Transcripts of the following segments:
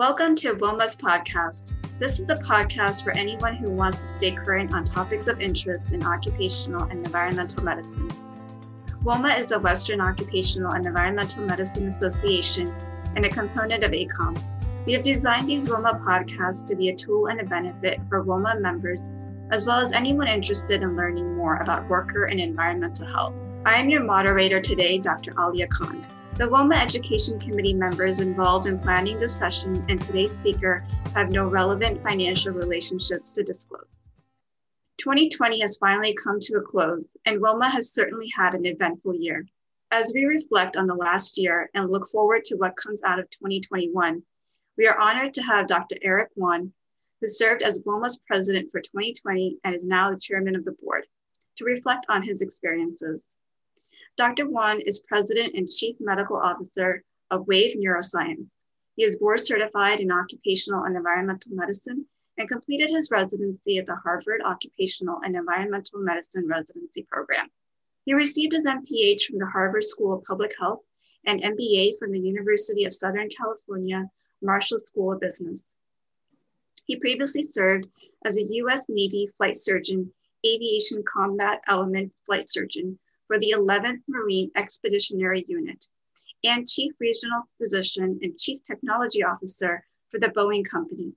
Welcome to WOMA's podcast. This is the podcast for anyone who wants to stay current on topics of interest in occupational and environmental medicine. WOMA is a Western Occupational and Environmental Medicine Association and a component of ACOEM. We have designed these WOMA podcasts to be a tool and a benefit for WOMA members, as well as anyone interested in learning more about worker and environmental health. I am your moderator today, Dr. Alia Khan. The WOMA Education Committee members involved in planning this session and today's speaker have no relevant financial relationships to disclose. 2020 has finally come to a close, and WOMA has certainly had an eventful year. As we reflect on the last year and look forward to what comes out of 2021, we are honored to have Dr. Eric Won, who served as WOMA's president for 2020 and is now the chairman of the board, to reflect on his experiences. Dr. Won is president and chief medical officer of Wave Neuroscience. He is board certified in occupational and environmental medicine and completed his residency at the Harvard Occupational and Environmental Medicine Residency Program. He received his MPH from the Harvard School of Public Health and MBA from the University of Southern California Marshall School of Business. He previously served as a U.S. Navy flight surgeon, aviation combat element flight surgeon for the 11th Marine Expeditionary Unit and Chief Regional Physician and Chief Technology Officer for the Boeing Company.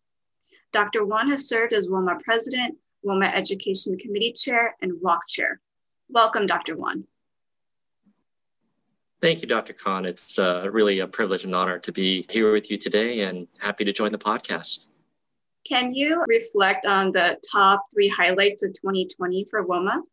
Dr. Won has served as WOMA President, WOMA Education Committee Chair, and WOC Chair. Welcome, Dr. Won. Thank you, Dr. Khan. It's uh, really a privilege and honor to be here with you today and happy to join the podcast. Can you reflect on the top three highlights of 2020 for WOMA?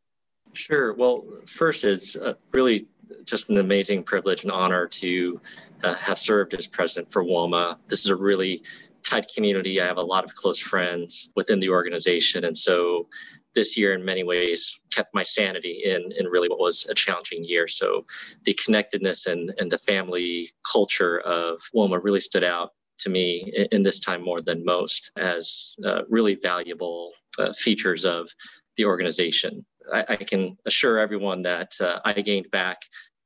Sure. Well, first, it's uh, really just an amazing privilege and honor to uh, have served as president for WOMA. This is a really tight community. I have a lot of close friends within the organization. And so this year, in many ways, kept my sanity in, in really what was a challenging year. So the connectedness and, and the family culture of WOMA really stood out to me in, in this time more than most as uh, really valuable uh, features of the organization. I, I can assure everyone that uh, I gained back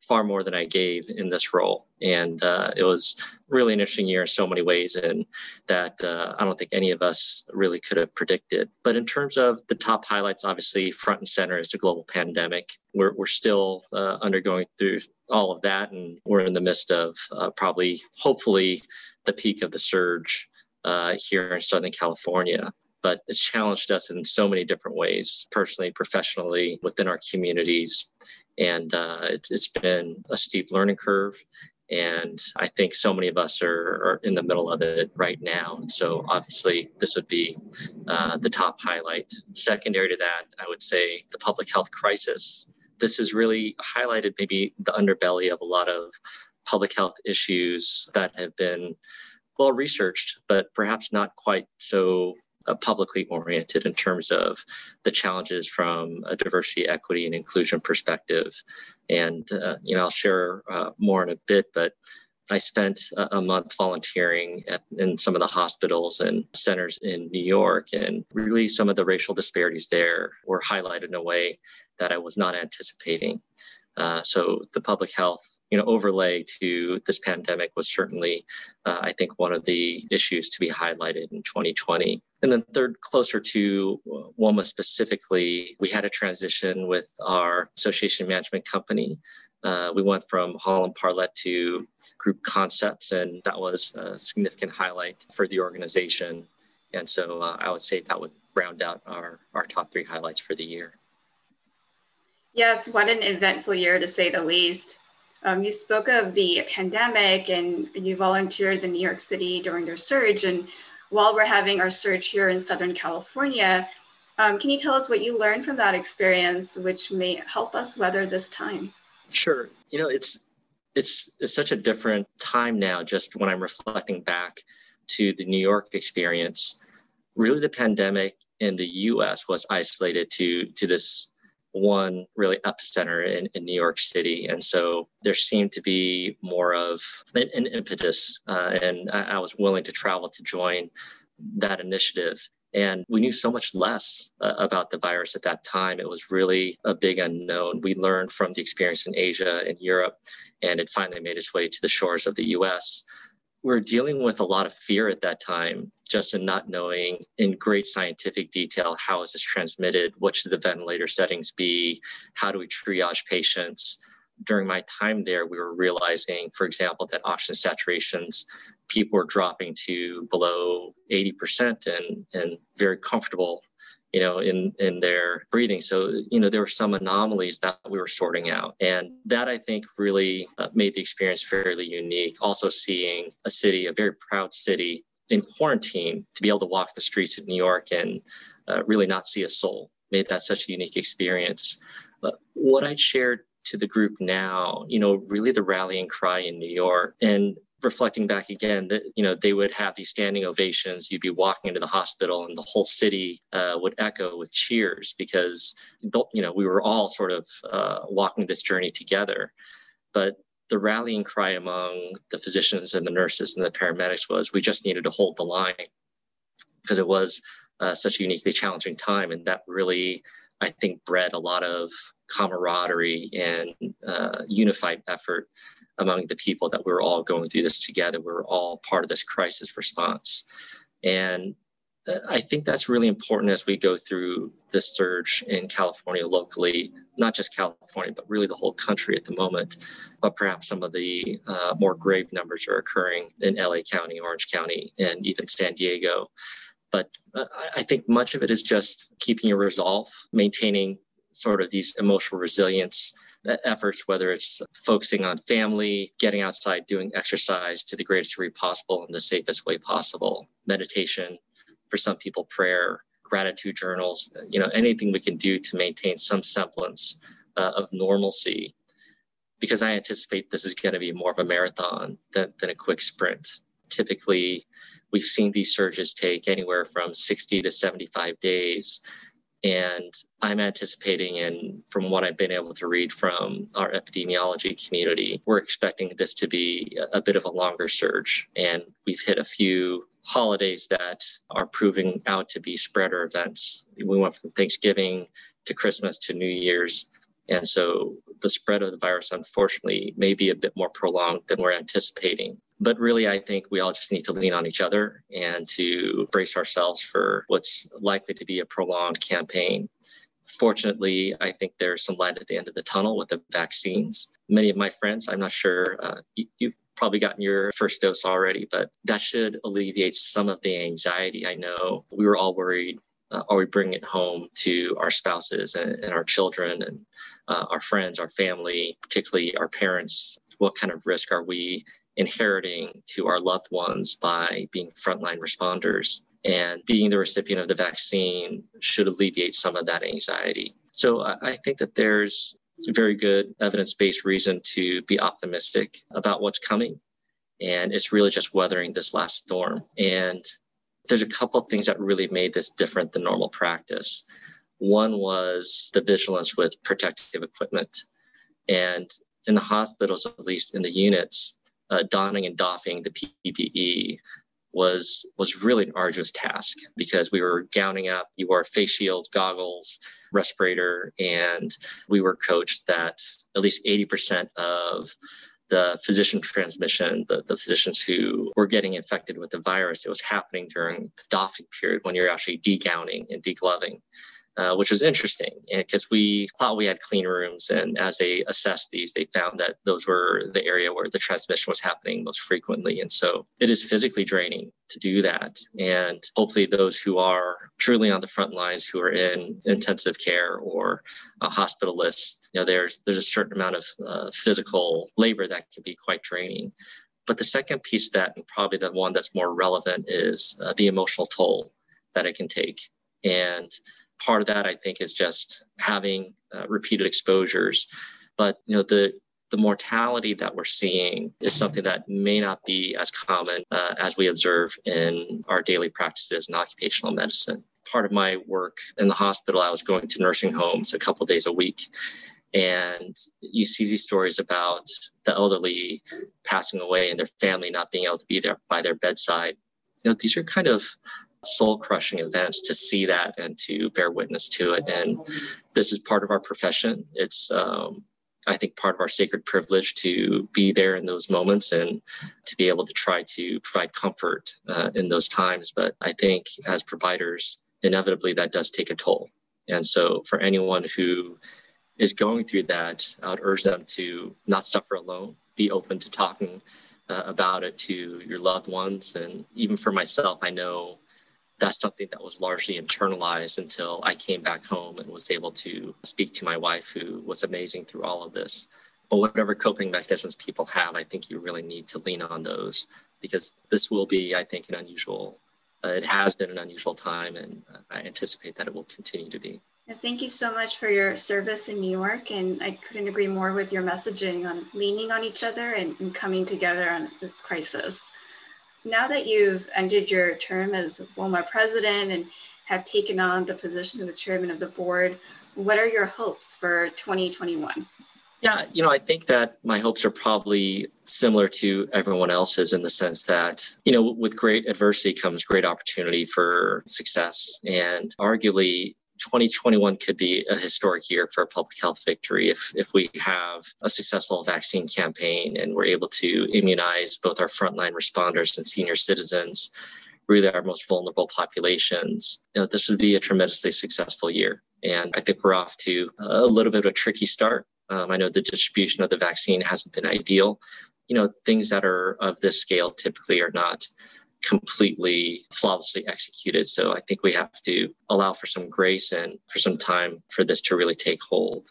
far more than I gave in this role. And uh, it was really an interesting year in so many ways, and that uh, I don't think any of us really could have predicted. But in terms of the top highlights, obviously, front and center is the global pandemic. We're, we're still uh, undergoing through all of that, and we're in the midst of uh, probably, hopefully, the peak of the surge uh, here in Southern California but it's challenged us in so many different ways, personally, professionally, within our communities. And uh, it's, it's been a steep learning curve. And I think so many of us are, are in the middle of it right now. So obviously, this would be uh, the top highlight. Secondary to that, I would say the public health crisis. This has really highlighted maybe the underbelly of a lot of public health issues that have been well researched, but perhaps not quite so uh, publicly oriented in terms of the challenges from a diversity, equity, and inclusion perspective. And, uh, you know, I'll share uh, more in a bit, but I spent a, a month volunteering at, in some of the hospitals and centers in New York, and really some of the racial disparities there were highlighted in a way that I was not anticipating. Uh, so the public health, you know, overlay to this pandemic was certainly, uh, I think, one of the issues to be highlighted in 2020. And then third, closer to WOMA specifically, we had a transition with our association management company. Uh, we went from Holland Parlet to Group Concepts, and that was a significant highlight for the organization. And so uh, I would say that would round out our, our top three highlights for the year. Yes, what an eventful year to say the least. Um, you spoke of the pandemic and you volunteered in New York City during their surge. And while we're having our surge here in Southern California, um, can you tell us what you learned from that experience, which may help us weather this time? Sure. You know, it's it's it's such a different time now. Just when I'm reflecting back to the New York experience, really the pandemic in the U.S. was isolated to to this one really epicenter in, in New York City. And so there seemed to be more of an, an impetus, uh, and I, I, was willing to travel to join that initiative. And we knew so much less uh, about the virus at that time. It was really a big unknown. We learned from the experience in Asia and Europe, and it finally made its way to the shores of the US we are dealing with a lot of fear at that time, just in not knowing in great scientific detail how is this transmitted, what should the ventilator settings be, how do we triage patients. During my time there, we were realizing, for example, that oxygen saturations, people were dropping to below 80% and, and very comfortable you know, in in their breathing. So, you know, there were some anomalies that we were sorting out, and that I think really uh, made the experience fairly unique. Also, seeing a city, a very proud city, in quarantine, to be able to walk the streets of New York and uh, really not see a soul, made that such a unique experience. But what I shared to the group now, you know, really the rallying cry in New York and reflecting back again that you know they would have these standing ovations. You'd be walking into the hospital and the whole city uh, would echo with cheers because you know we were all sort of uh, walking this journey together. But the rallying cry among the physicians and the nurses and the paramedics was we just needed to hold the line because it was uh, such a uniquely challenging time. And that really i think bred a lot of camaraderie and uh, unified effort among the people that we are all going through this together. We are all part of this crisis response. And uh, I think that's really important as we go through this surge in California locally, not just California, but really the whole country at the moment. But perhaps some of the uh, more grave numbers are occurring in LA County, Orange County, and even San Diego. But uh, I think much of it is just keeping your resolve, maintaining sort of these emotional resilience efforts, whether it's focusing on family, getting outside, doing exercise to the greatest degree possible in the safest way possible, meditation, for some people, prayer, gratitude journals, you know, anything we can do to maintain some semblance uh, of normalcy. Because I anticipate this is going to be more of a marathon than, than a quick sprint. Typically, we've seen these surges take anywhere from 60 to 75 days and I'm anticipating, and from what I've been able to read from our epidemiology community, we're expecting this to be a bit of a longer surge. And we've hit a few holidays that are proving out to be spreader events. We went from Thanksgiving to Christmas to New Year's. And so the spread of the virus, unfortunately, may be a bit more prolonged than we're anticipating. But really, I think we all just need to lean on each other and to brace ourselves for what's likely to be a prolonged campaign. Fortunately, I think there's some light at the end of the tunnel with the vaccines. Many of my friends, I'm not sure, uh, you, you've probably gotten your first dose already, but that should alleviate some of the anxiety. I know we were all worried uh, are we bringing it home to our spouses and, and our children and uh, our friends, our family, particularly our parents? What kind of risk are we inheriting to our loved ones by being frontline responders? And being the recipient of the vaccine should alleviate some of that anxiety. So I, I think that there's very good evidence based reason to be optimistic about what's coming. And it's really just weathering this last storm. And there's a couple of things that really made this different than normal practice. One was the vigilance with protective equipment. And in the hospitals, at least in the units, uh, donning and doffing the PPE was was really an arduous task because we were gowning up. You wore face shields, goggles, respirator, and we were coached that at least 80% of the physician transmission, the, the physicians who were getting infected with the virus, it was happening during the doffing period when you're actually degowning and degloving. Uh, which was interesting because we thought we had clean rooms. And as they assessed these, they found that those were the area where the transmission was happening most frequently. And so it is physically draining to do that. And hopefully, those who are truly on the front lines, who are in intensive care or uh, hospitalists, you know, there's there's a certain amount of uh, physical labor that can be quite draining. But the second piece that, and probably the one that's more relevant, is uh, the emotional toll that it can take. And part of that, I think, is just having uh, repeated exposures. But you know, the the mortality that we're seeing is something that may not be as common uh, as we observe in our daily practices in occupational medicine. Part of my work in the hospital, I was going to nursing homes a couple days a week. And you see these stories about the elderly passing away and their family not being able to be there by their bedside. You know, these are kind of soul crushing events to see that and to bear witness to it. And this is part of our profession. It's um, I think, part of our sacred privilege to be there in those moments and to be able to try to provide comfort uh, in those times. But I think as providers, inevitably that does take a toll. And so for anyone who is going through that, I would urge them to not suffer alone, be open to talking uh, about it to your loved ones. And even for myself, I know that's something that was largely internalized until I came back home and was able to speak to my wife, who was amazing through all of this. But whatever coping mechanisms people have, I think you really need to lean on those because this will be, I think, an unusual, uh, it has been an unusual time, and I anticipate that it will continue to be. And thank you so much for your service in New York. And I couldn't agree more with your messaging on leaning on each other and, and coming together on this crisis. Now that you've ended your term as WOMA president and have taken on the position of the chairman of the board, what are your hopes for 2021? Yeah, you know, I think that my hopes are probably similar to everyone else's in the sense that, you know, with great adversity comes great opportunity for success. And arguably, 2021 could be a historic year for a public health victory if, if we have a successful vaccine campaign and we're able to immunize both our frontline responders and senior citizens, really our most vulnerable populations. You know, this would be a tremendously successful year. And I think we're off to a little bit of a tricky start. Um, I know the distribution of the vaccine hasn't been ideal. You know, things that are of this scale typically are not completely flawlessly executed. So I think we have to allow for some grace and for some time for this to really take hold.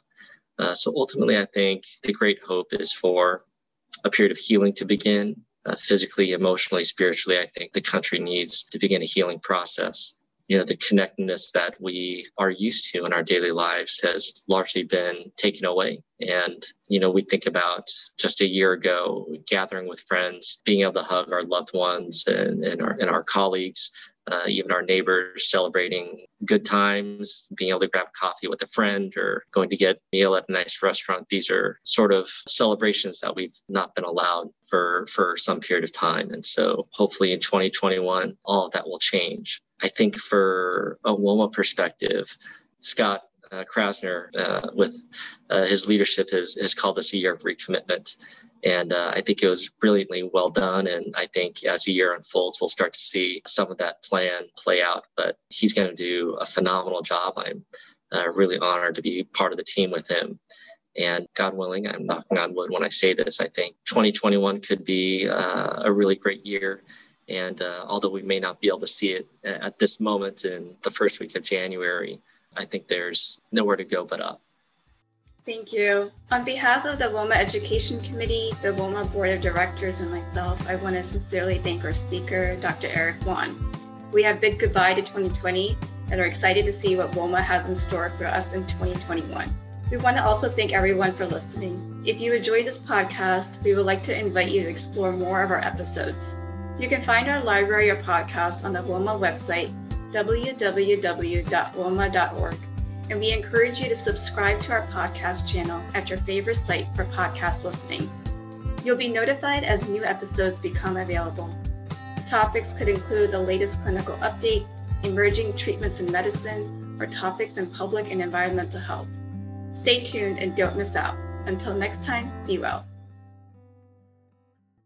Uh, so ultimately, I think the great hope is for a period of healing to begin. Uh, physically, emotionally, spiritually, I think the country needs to begin a healing process you know the connectedness that we are used to in our daily lives has largely been taken away and you know we think about just a year ago gathering with friends being able to hug our loved ones and, and our and our colleagues uh, even our neighbors celebrating good times, being able to grab coffee with a friend or going to get a meal at a nice restaurant. These are sort of celebrations that we've not been allowed for, for some period of time. And so hopefully in 2021, all of that will change. I think for a WOMA perspective, Scott uh, Krasner, uh, with uh, his leadership, has, has called this a year of recommitment. And uh, I think it was brilliantly well done. And I think as the year unfolds, we'll start to see some of that plan play out. But he's going to do a phenomenal job. I'm uh, really honored to be part of the team with him. And God willing, I'm knocking on wood when I say this, I think 2021 could be uh, a really great year. And uh, although we may not be able to see it at this moment in the first week of January, I think there's nowhere to go but up. Thank you. On behalf of the WOMA Education Committee, the WOMA Board of Directors, and myself, I want to sincerely thank our speaker, Dr. Eric Won. We have bid goodbye to 2020 and are excited to see what WOMA has in store for us in 2021. We want to also thank everyone for listening. If you enjoyed this podcast, we would like to invite you to explore more of our episodes. You can find our library of podcasts on the WOMA website, www.woma.org and we encourage you to subscribe to our podcast channel at your favorite site for podcast listening. You'll be notified as new episodes become available. Topics could include the latest clinical update, emerging treatments in medicine, or topics in public and environmental health. Stay tuned and don't miss out. Until next time, be well.